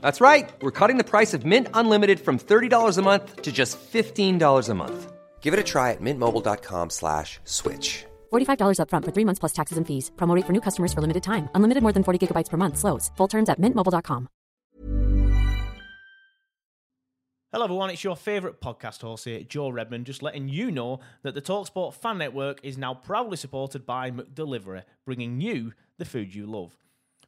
That's right. We're cutting the price of Mint Unlimited from $30 a month to just $15 a month. Give it a try at mintmobile.com slash switch. $45 upfront for three months plus taxes and fees. Promote for new customers for limited time. Unlimited more than 40 gigabytes per month. Slows. Full terms at mintmobile.com. Hello, everyone. It's your favourite podcast host here, Joe Redman, just letting you know that the Talksport fan network is now proudly supported by McDelivery, bringing you the food you love.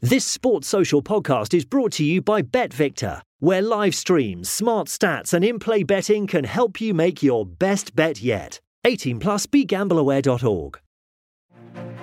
This Sports Social podcast is brought to you by BetVictor, where live streams, smart stats, and in play betting can help you make your best bet yet. 18 plus begambleaware.org.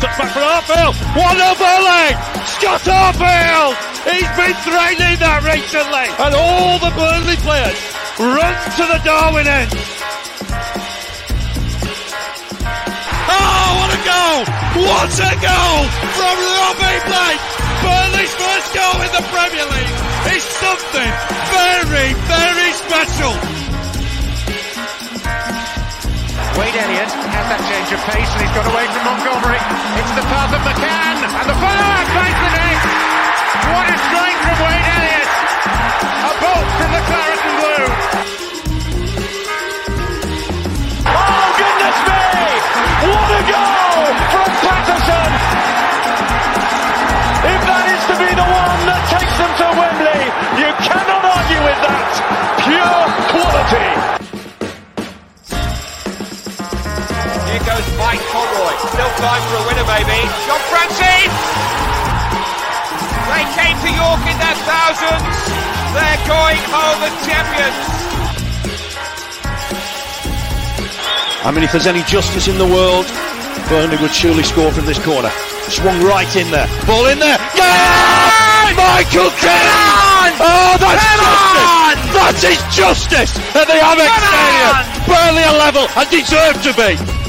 Touch back from Arfield. What a volley! Scott Arfield! He's been threatening that recently. And all the Burnley players run to the Darwin end. Oh, what a goal! What a goal from Robbie Blake! Burnley's first goal in the Premier League is something very, very special. Elliott has that change of pace and he's got away from Montgomery into the path of McCann and the follow-up finds the net. What a strike from Wade Elliott! A bolt from the claret and blue. Oh goodness me! What a goal from Paterson! If that is to be the one that takes them to Wembley, you cannot argue with that. Pure quality. Here Mike Conroy. Still time for a winner, maybe. John Francis! They came to York in their thousands. They're going home as champions. I mean, if there's any justice in the world, Burnley would surely score from this corner. Swung right in there. Ball in there. Yeah! Michael Kennan! Oh, that's justice! That is justice at the Amex Stadium! Burnley are level and deserve to be.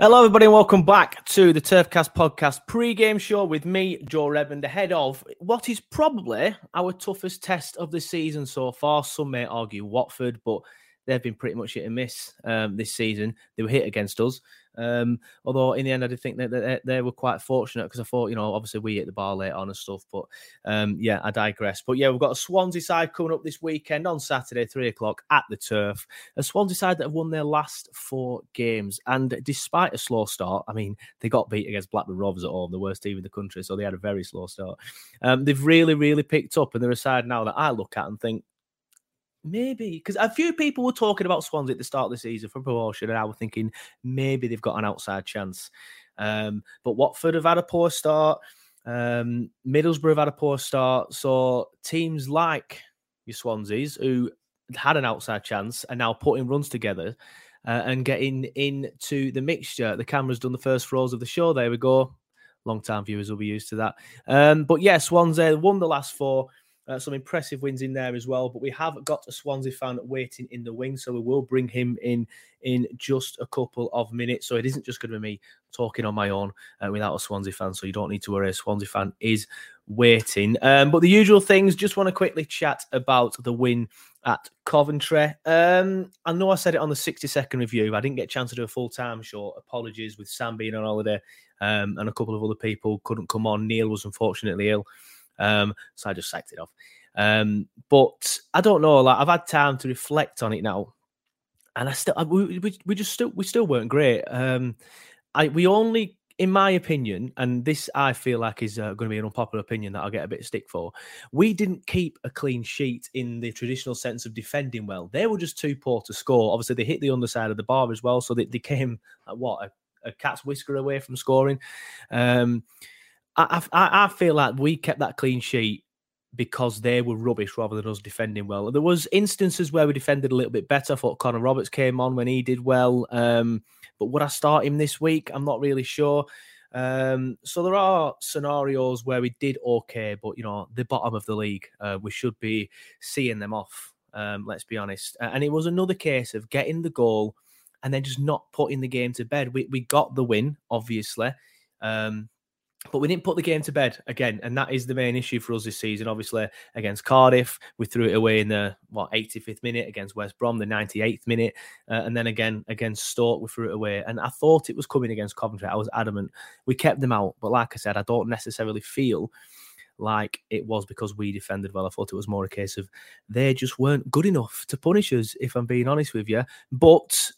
Hello, everybody, and welcome back to the Turfcast podcast pre-game show with me, Joe Redmond, ahead of what is probably our toughest test of the season so far. Some may argue Watford, but they've been pretty much hit and miss um, this season. They were hit against us. Um, although in the end, I did think that they, they were quite fortunate because I thought, you know, obviously we hit the bar late on and stuff. But um, yeah, I digress. But yeah, we've got a Swansea side coming up this weekend on Saturday, three o'clock at the Turf. A Swansea side that have won their last four games, and despite a slow start, I mean, they got beat against Blackburn Rovers at home, the worst team in the country, so they had a very slow start. Um, they've really, really picked up, and they're a side now that I look at and think maybe because a few people were talking about Swansea at the start of the season for promotion, and I was thinking maybe they've got an outside chance. Um, but Watford have had a poor start. Um, Middlesbrough have had a poor start. So teams like your Swanseas, who had an outside chance, are now putting runs together uh, and getting into the mixture. The camera's done the first rows of the show. There we go. Long time viewers will be used to that. Um, but yeah, Swansea won the last four. Uh, some impressive wins in there as well. But we have got a Swansea fan waiting in the wing, so we will bring him in in just a couple of minutes. So it isn't just going to be me talking on my own uh, without a Swansea fan. So you don't need to worry. A Swansea fan is waiting. Um, but the usual things. Just want to quickly chat about the win at Coventry. Um, I know I said it on the 60 second review. I didn't get a chance to do a full time show. Apologies with Sam being on holiday um, and a couple of other people couldn't come on. Neil was unfortunately ill. Um, so I just sacked it off. Um, but I don't know. Like I've had time to reflect on it now, and I still we, we, we just still we still weren't great. Um, I we only, in my opinion, and this I feel like is uh, going to be an unpopular opinion that I'll get a bit of stick for. We didn't keep a clean sheet in the traditional sense of defending well. They were just too poor to score. Obviously, they hit the underside of the bar as well, so they, they came at what a, a cat's whisker away from scoring. Um, I, I, I feel like we kept that clean sheet because they were rubbish rather than us defending well. There was instances where we defended a little bit better. I thought Connor Roberts came on when he did well. Um, but would I start him this week? I'm not really sure. Um, so there are scenarios where we did okay, but you know, the bottom of the league, uh, we should be seeing them off. Um, let's be honest. And it was another case of getting the goal and then just not putting the game to bed. We we got the win, obviously. Um, but we didn't put the game to bed again, and that is the main issue for us this season. Obviously, against Cardiff, we threw it away in the what 85th minute against West Brom, the 98th minute, uh, and then again against Stoke, we threw it away. And I thought it was coming against Coventry. I was adamant we kept them out, but like I said, I don't necessarily feel like it was because we defended well. I thought it was more a case of they just weren't good enough to punish us, if I'm being honest with you. But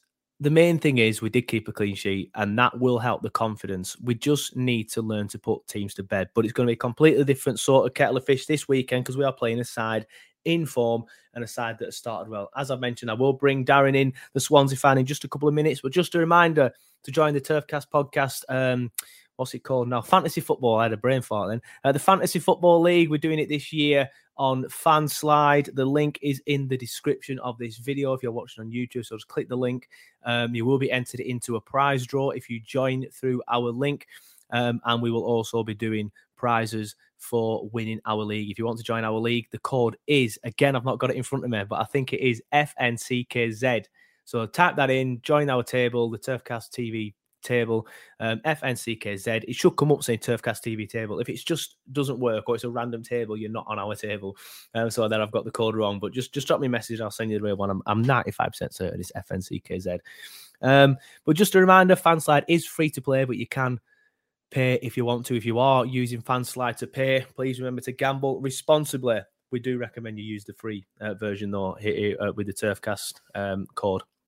the main thing is we did keep a clean sheet and that will help the confidence. We just need to learn to put teams to bed. But it's going to be a completely different sort of kettle of fish this weekend because we are playing a side in form and a side that has started well. As I mentioned, I will bring Darren in, the Swansea fan, in just a couple of minutes. But just a reminder to join the Turfcast podcast. Um, what's it called now? Fantasy football. I had a brain fart then. Uh, the Fantasy Football League. We're doing it this year on Fanslide. The link is in the description of this video if you're watching on YouTube. So just click the link. Um, you will be entered into a prize draw if you join through our link. Um, and we will also be doing prizes for winning our league. If you want to join our league, the code is again, I've not got it in front of me, but I think it is FNCKZ. So type that in, join our table, the Turfcast TV table, um, FNCKZ. It should come up saying Turfcast TV table. If it just doesn't work or it's a random table, you're not on our table. Um, so then I've got the code wrong. But just just drop me a message. I'll send you the real one. I'm, I'm 95% certain it's FNCKZ. Um, but just a reminder, Fanslide is free to play, but you can pay if you want to. If you are using Fanslide to pay, please remember to gamble responsibly. We do recommend you use the free uh, version though here, uh, with the Turfcast um, code.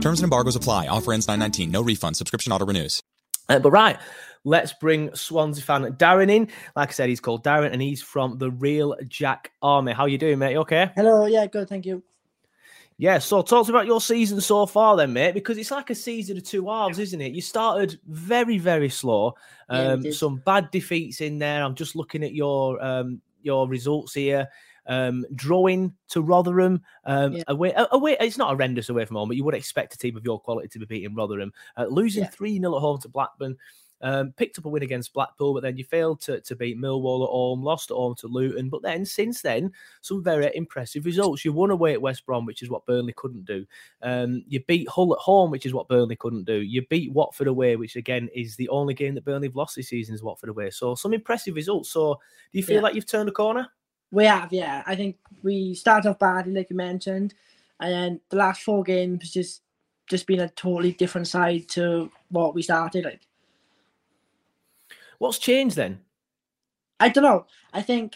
Terms and embargoes apply. Offer ends 919. No refund. Subscription auto renews. Uh, but right, let's bring Swansea fan Darren in. Like I said, he's called Darren and he's from the Real Jack Army. How you doing, mate? You okay? Hello. Yeah, good. Thank you. Yeah, so talk about your season so far, then, mate, because it's like a season of two halves, isn't it? You started very, very slow. Um, yeah, some bad defeats in there. I'm just looking at your um, your results here um, drawing to Rotherham um, yeah. away. Away, it's not horrendous away from home, but you would expect a team of your quality to be beating Rotherham. Uh, losing three yeah. 0 at home to Blackburn. Um, picked up a win against Blackpool, but then you failed to, to beat Millwall at home, lost at home to Luton. But then, since then, some very impressive results. You won away at West Brom, which is what Burnley couldn't do. Um, you beat Hull at home, which is what Burnley couldn't do. You beat Watford away, which again is the only game that Burnley have lost this season is Watford away. So some impressive results. So do you feel yeah. like you've turned a corner? We have, yeah. I think we started off badly, like you mentioned, and then the last four games just just been a totally different side to what we started. Like, what's changed then? I don't know. I think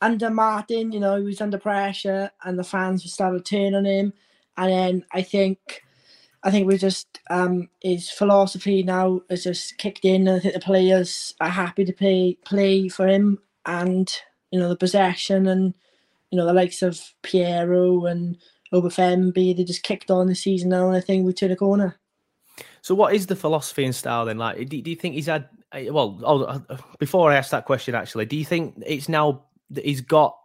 under Martin, you know, he was under pressure, and the fans started turning on him, and then I think. I think we just um, his philosophy now has just kicked in, and I think the players are happy to play play for him, and you know, the possession and, you know, the likes of Piroe and Obafemi, they just kicked on the season now, and I think we turn a corner. So, what is the philosophy and style then? Like, do, do you think he's had? uh, Well, oh, before I ask that question, actually, do you think it's now that he's got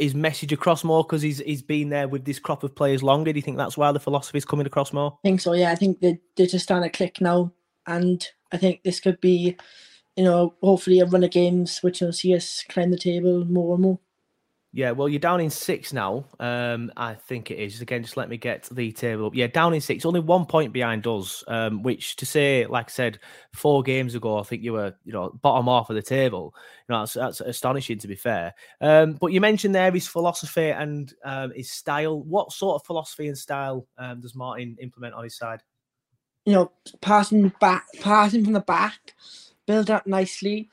his message across more because he's he's been there with this crop of players longer? Do you think that's why the philosophy is coming across more? I think so, yeah. I think they, they're just starting to click now. And I think this could be, you know, hopefully a run of games which will see us climb the table more and more. Yeah, well, you're down in six now. Um, I think it is. Again, just let me get the table up. Yeah, down in six, only one point behind us. Um, which to say, like I said, four games ago, I think you were, you know, bottom half of the table. You know, that's, that's astonishing to be fair. Um, but you mentioned there his philosophy and um, his style. What sort of philosophy and style um, does Martin implement on his side? You know, passing back, passing from the back, build up nicely,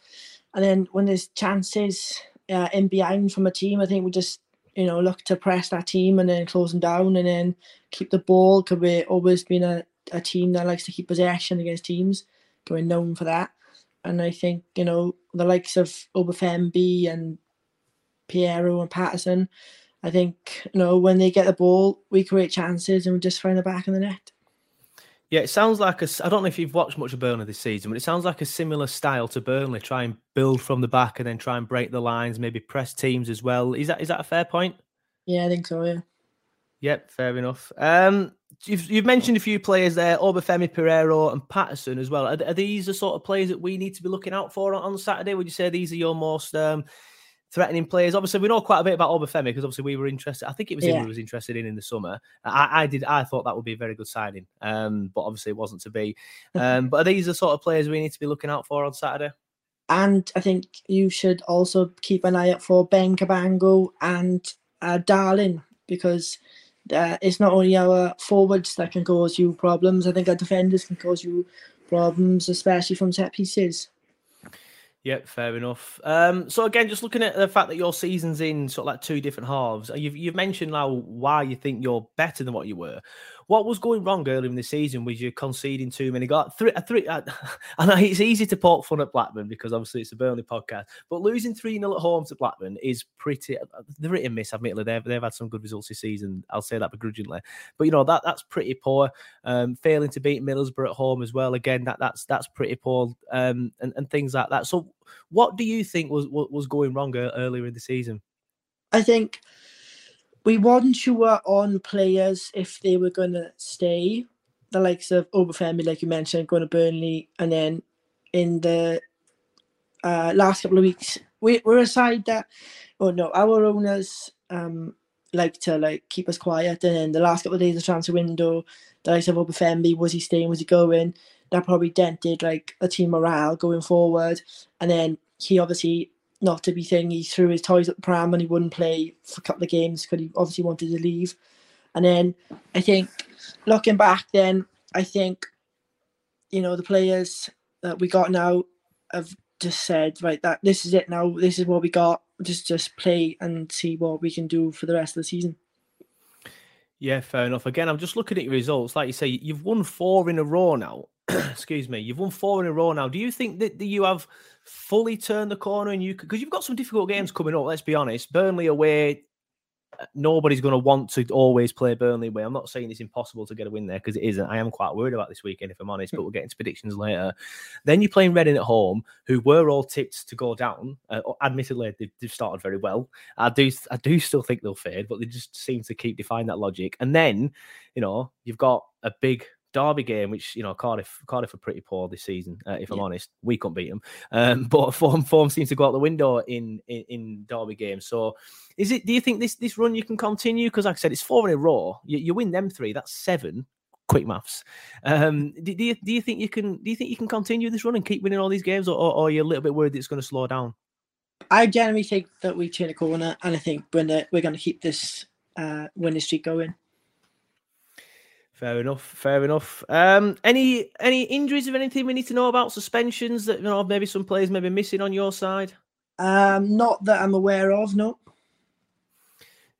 and then when there's chances uh, in behind from a team, I think we just you know look to press that team and then close them down and then keep the ball. Because we've always been a, a team that likes to keep possession against teams, going known for that. And I think you know the likes of Obafemi and Piroe and Paterson. I think you know when they get the ball, we create chances and we just find the back of the net. Yeah, it sounds like a. I don't know if you've watched much of Burnley this season, but it sounds like a similar style to Burnley. Try and build from the back and then try and break the lines, maybe press teams as well. Is that is that a fair point? Yeah, I think so. Yeah. Yep, fair enough. Um, you've you've mentioned a few players there, Obafemi Piroe and Paterson as well. Are, are these the sort of players that we need to be looking out for on, on Saturday? Would you say these are your most um, threatening players? Obviously, we know quite a bit about Obafemi because obviously we were interested. I think it was him Yeah. we was interested in in the summer. I, I did. I thought that would be a very good signing, um, but obviously it wasn't to be. Um, but are these the sort of players we need to be looking out for on Saturday? And I think you should also keep an eye out for Ben Cabango and uh, Darling because uh, it's not only our forwards that can cause you problems. I think our defenders can cause you problems, especially from set pieces. Yep, fair enough. Um, so again, just looking at the fact that your season's in sort of like two different halves, uh, you've you've mentioned now why you think you're better than what you were. What was going wrong earlier in the season? Was you conceding too many? Got three, uh, three. Uh, I know it's easy to poke fun at Blackburn because obviously it's a Burnley podcast, but losing three 0 at home to Blackburn is pretty. uh, They're hit and miss, admittedly. They've they've had some good results this season. I'll say that begrudgingly, but you know that that's pretty poor. Um, failing to beat Middlesbrough at home as well. Again, that that's that's pretty poor. Um, and and things like that. So, what do you think was was was going wrong earlier in the season? I think we wasn't sure on players if they were going to stay. The likes of Obafemi, like you mentioned, going to Burnley, and then in the uh, last couple of weeks, we, we're a side that, oh no, our owners um, like to like keep us quiet. And then the last couple of days of transfer window, the likes of Obafemi, was he staying, was he going? That probably dented like a team morale going forward. And then he obviously not to be thing. He threw his toys at the pram and he wouldn't play for a couple of games because he obviously wanted to leave. And then I think looking back, then I think you know the players that we got now have just said right that this is it now. This is what we got. Just just play and see what we can do for the rest of the season. Yeah, fair enough. Again, I'm just looking at your results. Like you say, you've won four in a row now. Excuse me, you've won four in a row now. Do you think that, that you have fully turn the corner and you because you've got some difficult games coming up? Let's be honest. Burnley away. uh, Nobody's going to want to always play Burnley away. I'm not saying it's impossible to get a win there because it isn't. I am quite worried about this weekend, if I'm honest. But we'll get into predictions later. Then you're playing Reading at home, who were all tipped to go down. Uh, admittedly, they've, they've started very well. I do, I do still think they'll fade, but they just seem to keep defying that logic. And then, you know, you've got a big derby game, which you know Cardiff, Cardiff are pretty poor this season. Uh, if I'm honest, we couldn't beat them, um, but form form seems to go out the window in, in in derby games. So, is it? Do you think this this run you can continue? Because like I said, it's four in a row. You, you win them three, that's seven. Quick maths. Um, do, do you do you think you can do you think you can continue this run and keep winning all these games, or, or, or are you a little bit worried that it's going to slow down? I generally think that we turn a corner, and I think we're we're going to keep this uh, winning streak going. Fair enough. Fair enough. Um, any any injuries of anything we need to know about? Suspensions that you know maybe some players may be missing on your side. Um, not that I'm aware of. No.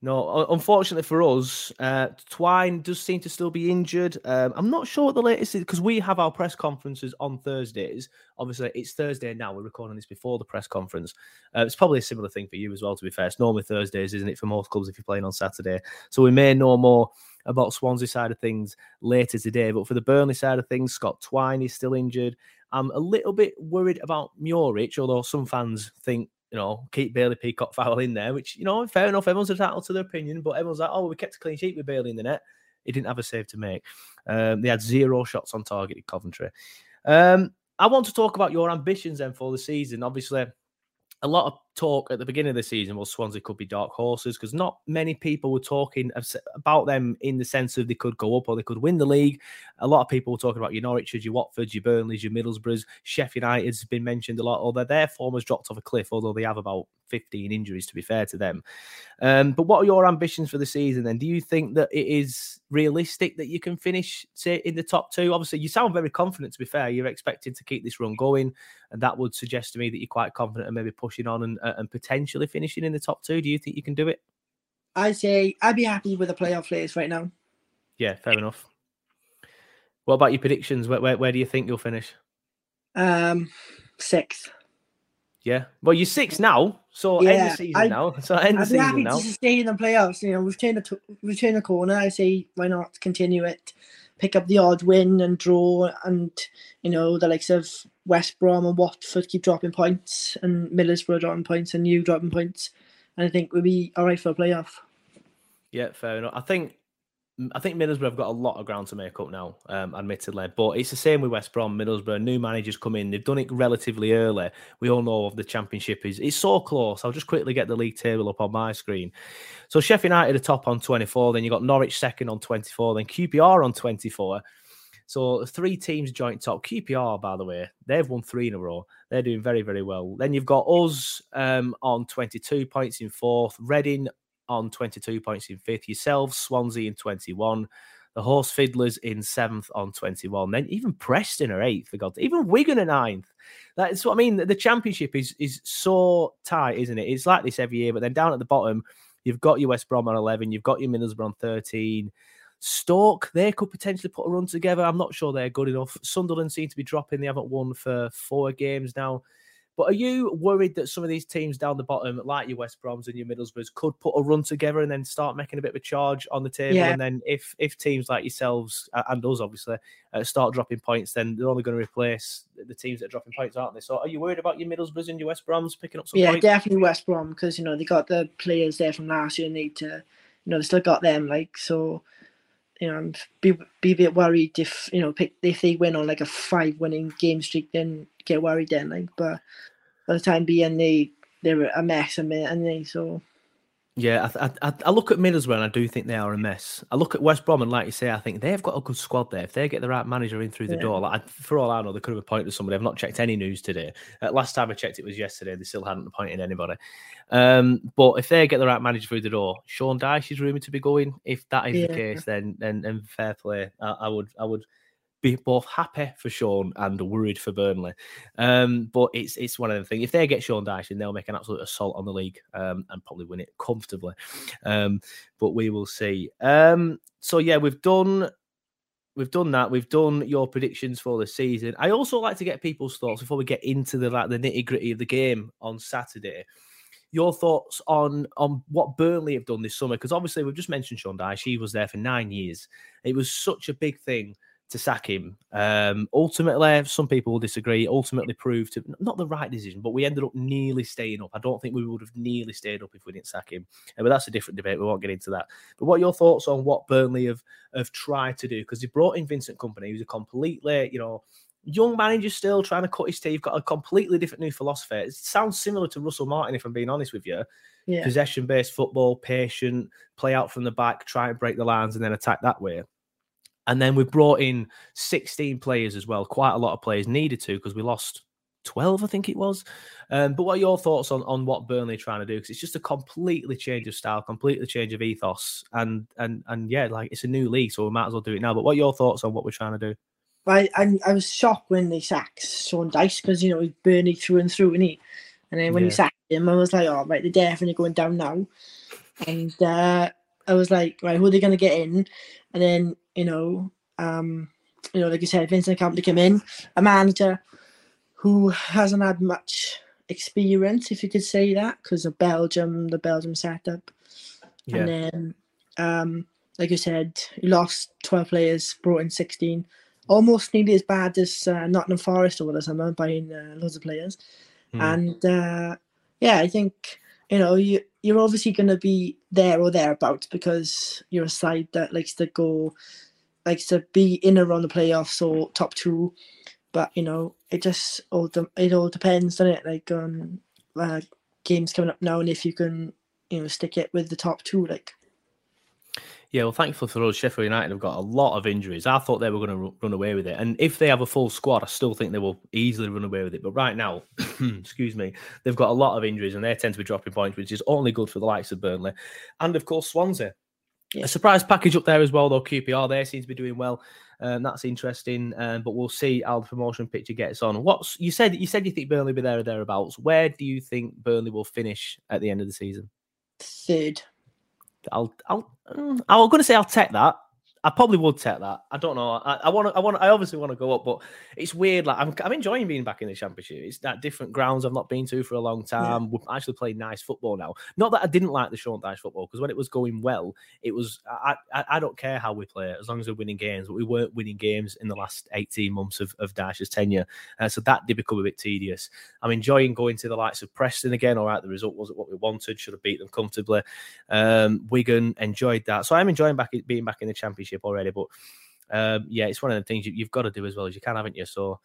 No, unfortunately for us, uh, Twine does seem to still be injured. Um, I'm not sure what the latest is because we have our press conferences on Thursdays. Obviously, it's Thursday now. We're recording this before the press conference. Uh, it's probably a similar thing for you as well, to be fair. It's normally Thursdays, isn't it, for most clubs if you're playing on Saturday? So we may know more about Swansea side of things later today. But for the Burnley side of things, Scott Twine is still injured. I'm a little bit worried about Muric, although some fans think you know, keep Bailey Peacock-Farrell in there, which, you know, fair enough. Everyone's entitled to their opinion, but everyone's like, oh, we kept a clean sheet with Bailey in the net. He didn't have a save to make. Um, they had zero shots on target at Coventry. Um, I want to talk about your ambitions then for the season. Obviously, a lot of talk at the beginning of the season was Swansea could be dark horses because not many people were talking about them in the sense of they could go up or they could win the league. A lot of people were talking about your Norwiches, your Watfords, your Burnleys, your Middlesbroughs, Sheffield United's been mentioned a lot, although their form has dropped off a cliff, although they have about 15 injuries to be fair to them. Um, but what are your ambitions for the season then? Do you think that it is realistic that you can finish, say, in the top two? Obviously, you sound very confident to be fair. You're expected to keep this run going, and that would suggest to me that you're quite confident and maybe pushing on and, and potentially finishing in the top two. Do you think you can do it? I say I'd be happy with a playoff place right now. Yeah, fair enough. What about your predictions? Where, where, where do you think you'll finish? Um, sixth. Yeah. Well, you're six now, so yeah, end the season I, now. So end I'd the season happy now. to stay in the playoffs. You know, we've turned the we've turned the corner. I say, why not continue it? Pick up the odd win and draw, and you know the likes of West Brom and Watford keep dropping points, and Middlesbrough dropping points, and you dropping points, and I think we'll be all right for a playoff. Yeah, fair enough. I think I think Middlesbrough have got a lot of ground to make up now, um, admittedly. But it's the same with West Brom, Middlesbrough. New managers come in; they've done it relatively early. We all know of the Championship is it's so close. I'll just quickly get the league table up on my screen. So Sheffield United are top on twenty four. Then you have got Norwich second on twenty four. Then QPR on twenty four. So three teams joint top. QPR, by the way, they've won three in a row. They're doing very, very well. Then you've got us um, on 22 points in fourth, Reading on 22 points in fifth, yourselves, Swansea in 21, the Horse Fiddlers in seventh on 21. Then even Preston are eighth, for God's even Wigan are ninth. That's what I mean. The championship is is so tight, isn't it? It's like this every year, but then down at the bottom, you've got your West Brom on 11, you've got your Middlesbrough on 13. Stoke, they could potentially put a run together. I'm not sure they're good enough. Sunderland seem to be dropping. They haven't won for four games now. But are you worried that some of these teams down the bottom, like your West Broms and your Middlesbroughs, could put a run together and then start making a bit of a charge on the table? Yeah. And then if if teams like yourselves and us, obviously, uh, start dropping points, then they're only going to replace the teams that are dropping points, aren't they? So are you worried about your Middlesbroughs and your West Broms picking up some yeah, points? definitely West Brom because, you know, they got the players there from last year need to, you know, they still got them, like, so you know, be be a bit worried if you know pick, if they win on like a five winning game streak, then get worried then. Like, but by the time being, they they're a mess, and they so. Yeah, I, I, I, look at Middlesbrough and I do think they are a mess. I look at West Brom and, like you say, I think they've got a good squad there. If they get the right manager in through the yeah. door, like for all I know, they could have appointed somebody. I've not checked any news today. Uh, last time I checked, it was yesterday. They still hadn't appointed anybody. Um, but if they get the right manager through the door, Sean Dyche is rumored to be going. If that is yeah. the case, then then, then fair play. I, I would I would be both happy for Sean and worried for Burnley. Um, but it's it's one of the things. If they get Sean Dyche, they'll make an absolute assault on the league um, and probably win it comfortably. Um, but we will see. Um, so yeah, we've done we've done that. We've done your predictions for the season. I also like to get people's thoughts before we get into the like the nitty gritty of the game on Saturday. Your thoughts on on what Burnley have done this summer? Because obviously we've just mentioned Sean Dyche. He was there for nine years. It was such a big thing to sack him. Um, ultimately, some people will disagree. Ultimately, proved to not the right decision, but we ended up nearly staying up. I don't think we would have nearly stayed up if we didn't sack him. Uh, but that's a different debate. We won't get into that. But what are your thoughts on what Burnley have have tried to do? Because they brought in Vincent Kompany, who's a completely, you know, young manager still trying to cut his teeth. Got a completely different new philosophy. It sounds similar to Russell Martin, if I'm being honest with you. Yeah. Possession based football, patient, play out from the back, try and break the lines, and then attack that way. And then we brought in 16 players as well. Quite a lot of players needed to because we lost 12, I think it was. Um, but what are your thoughts on, on what Burnley are trying to do? Because it's just a completely change of style, completely change of ethos. And and and yeah, like it's a new league, so we might as well do it now. But what are your thoughts on what we're trying to do? I I, I was shocked when they sacked Sean Dyche because you know he's Burnley through and through, and he and then when yeah. he sacked him, I was like, oh right, they're definitely going down now. and uh, I was like, right, who are they going to get in? And then you know, um, you know, like you said, Vincent Kompany came in, a manager who hasn't had much experience, if you could say that, because of Belgium, the Belgium setup. Yeah. And then, um, like you said, you lost 12 players, brought in 16. Almost nearly as bad as uh, Nottingham Forest over the summer, buying uh, loads of players. Hmm. And uh, yeah, I think, you know, you, you're obviously going to be there or thereabouts because you're a side that likes to go, likes to be in around the playoffs or top two. But, you know, it just all de- it all depends, doesn't it? Like on uh, games coming up now and if you can, you know, stick it with the top two, like. Yeah, well, thankfully for us, Sheffield United have got a lot of injuries. I thought they were going to run away with it, and if they have a full squad, I still think they will easily run away with it. But right now, excuse me, they've got a lot of injuries, and they tend to be dropping points, which is only good for the likes of Burnley, and of course Swansea. A surprise package up there as well, though. QPR there seems to be doing well. Um, that's interesting, um, but we'll see how the promotion picture gets on. What's you said? You said you think Burnley will be there or thereabouts. Where do you think Burnley will finish at the end of the season? Third. I'll, I'll, mm, I'm going to say I'll take that. I probably would take that. I don't know. I want to. I want. I obviously want to go up, but it's weird. Like I'm, I'm enjoying being back in the championship. It's that different grounds I've not been to for a long time. Yeah. We're actually playing nice football now. Not that I didn't like the Sean Dyche football because when it was going well, it was. I, I, I don't care how we play it as long as we're winning games. But we weren't winning games in the last 18 months of, of Dyche's tenure, uh, so that did become a bit tedious. I'm enjoying going to the likes of Preston again. All right, the result wasn't what we wanted. Should have beat them comfortably. Um, Wigan enjoyed that, so I'm enjoying back being back in the championship already, but. Um, yeah, it's one of the things you, have got to do as well as you can, haven't you? So,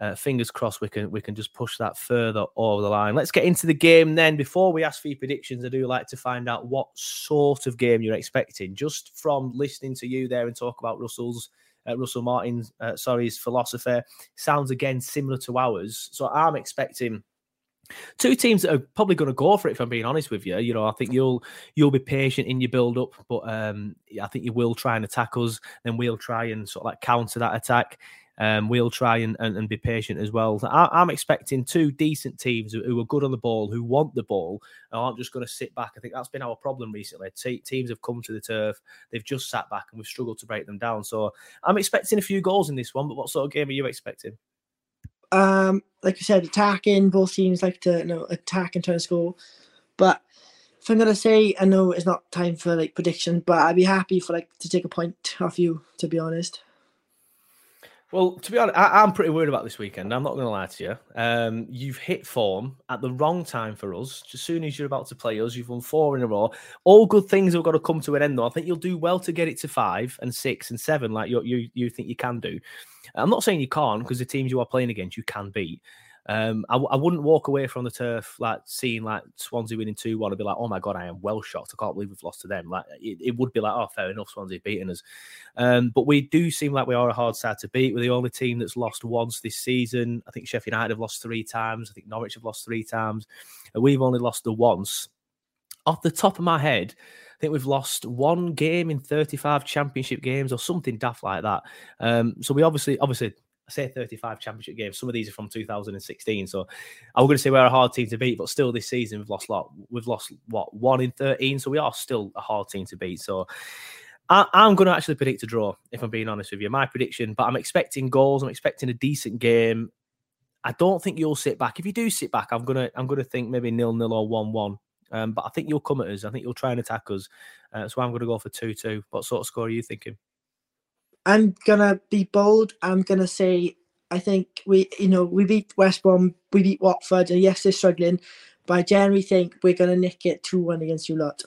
uh, fingers crossed we can we can just push that further over the line. Let's get into the game then. Before we ask for your predictions, I do like to find out what sort of game you're expecting, just from listening to you there and talk about Russell's. Uh, Russell Martin's, uh, sorry, his philosophy sounds again similar to ours. So I'm expecting two teams that are probably going to go for it. If I'm being honest with you, you know, I think you'll you'll be patient in your build up, but um, I think you will try and attack us. Then we'll try and sort of like counter that attack. Um, we'll try and, and, and, be patient as well. I, am expecting two decent teams who, who, are good on the ball, who want the ball, and aren't just going to sit back. I think that's been our problem recently. Te- teams have come to the turf, they've just sat back, and we've struggled to break them down. So I'm expecting a few goals in this one. But what sort of game are you expecting? Um, like I said, attacking. Both teams like to you know attack and try to score. But if I'm gonna say, I know it's not time for like prediction, but I'd be happy for like to take a point off you. To be honest. Well, to be honest, I, am pretty worried about this weekend. I'm not going to lie to you. Um, you've hit form at the wrong time for us. As soon as you're about to play us, you've won four in a row. All good things have got to come to an end, though. I think you'll do well to get it to five and six and seven, like you you, you think you can do. I'm not saying you can't because the teams you are playing against you can beat. Um, I, I, wouldn't walk away from the turf like seeing like Swansea winning two one and be like, oh my god, I am well shocked. I can't believe we've lost to them. Like it, it would be like, oh, fair enough, Swansea beating us. Um, but we do seem like we are a hard side to beat. We're the only team that's lost once this season. I think Sheffield United have lost three times. I think Norwich have lost three times. And we've only lost the once. Off the top of my head, I think we've lost one game in 35 championship games or something daft like that. Um, so we obviously, obviously, I say 35 championship games. Some of these are from 2016. So I'm going to say we're a hard team to beat, but still this season we've lost lot. We've lost what one in 13. So we are still a hard team to beat. So I, am going to actually predict a draw, if I'm being honest with you. My prediction, but I'm expecting goals. I'm expecting a decent game. I don't think you'll sit back. If you do sit back, I'm gonna I'm gonna think maybe nil nil or one one. Um, but I think you'll come at us. I think you'll try and attack us. Uh, so I'm going to go for two two. What sort of score are you thinking? I'm gonna be bold. I'm gonna say I think we, you know, we beat West Brom, we beat Watford, and yes, they're struggling, but I generally think we're gonna nick it two one against you lot.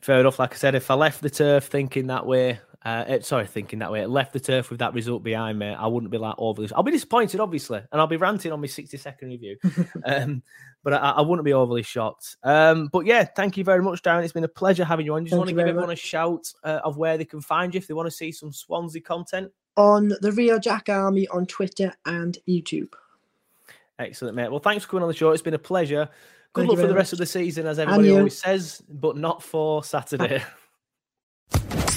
Fair enough. Like I said, if I left the turf thinking that way, uh, sorry, thinking that way, it left the turf with that result behind me, I wouldn't be like overly. I'll be disappointed, obviously, and I'll be ranting on my 60 second review. um, but I, I, wouldn't be overly shocked. Um, but yeah, thank you very much, Darren. It's been a pleasure having you on. Just want to give everyone much. a shout uh, of where they can find you if they want to see some Swansea content? On the Real Jack Army on Twitter and YouTube. Excellent, mate. Well, thanks for coming on the show. It's been a pleasure. Good Thank luck for the rest much. of the season, as everybody always says, but not for Saturday.